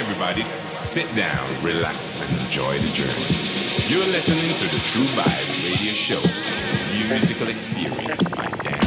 everybody, sit down, relax, and enjoy the journey. You're listening to the True Vibe Radio Show, new musical experience by Dan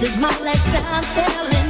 This is my last time telling.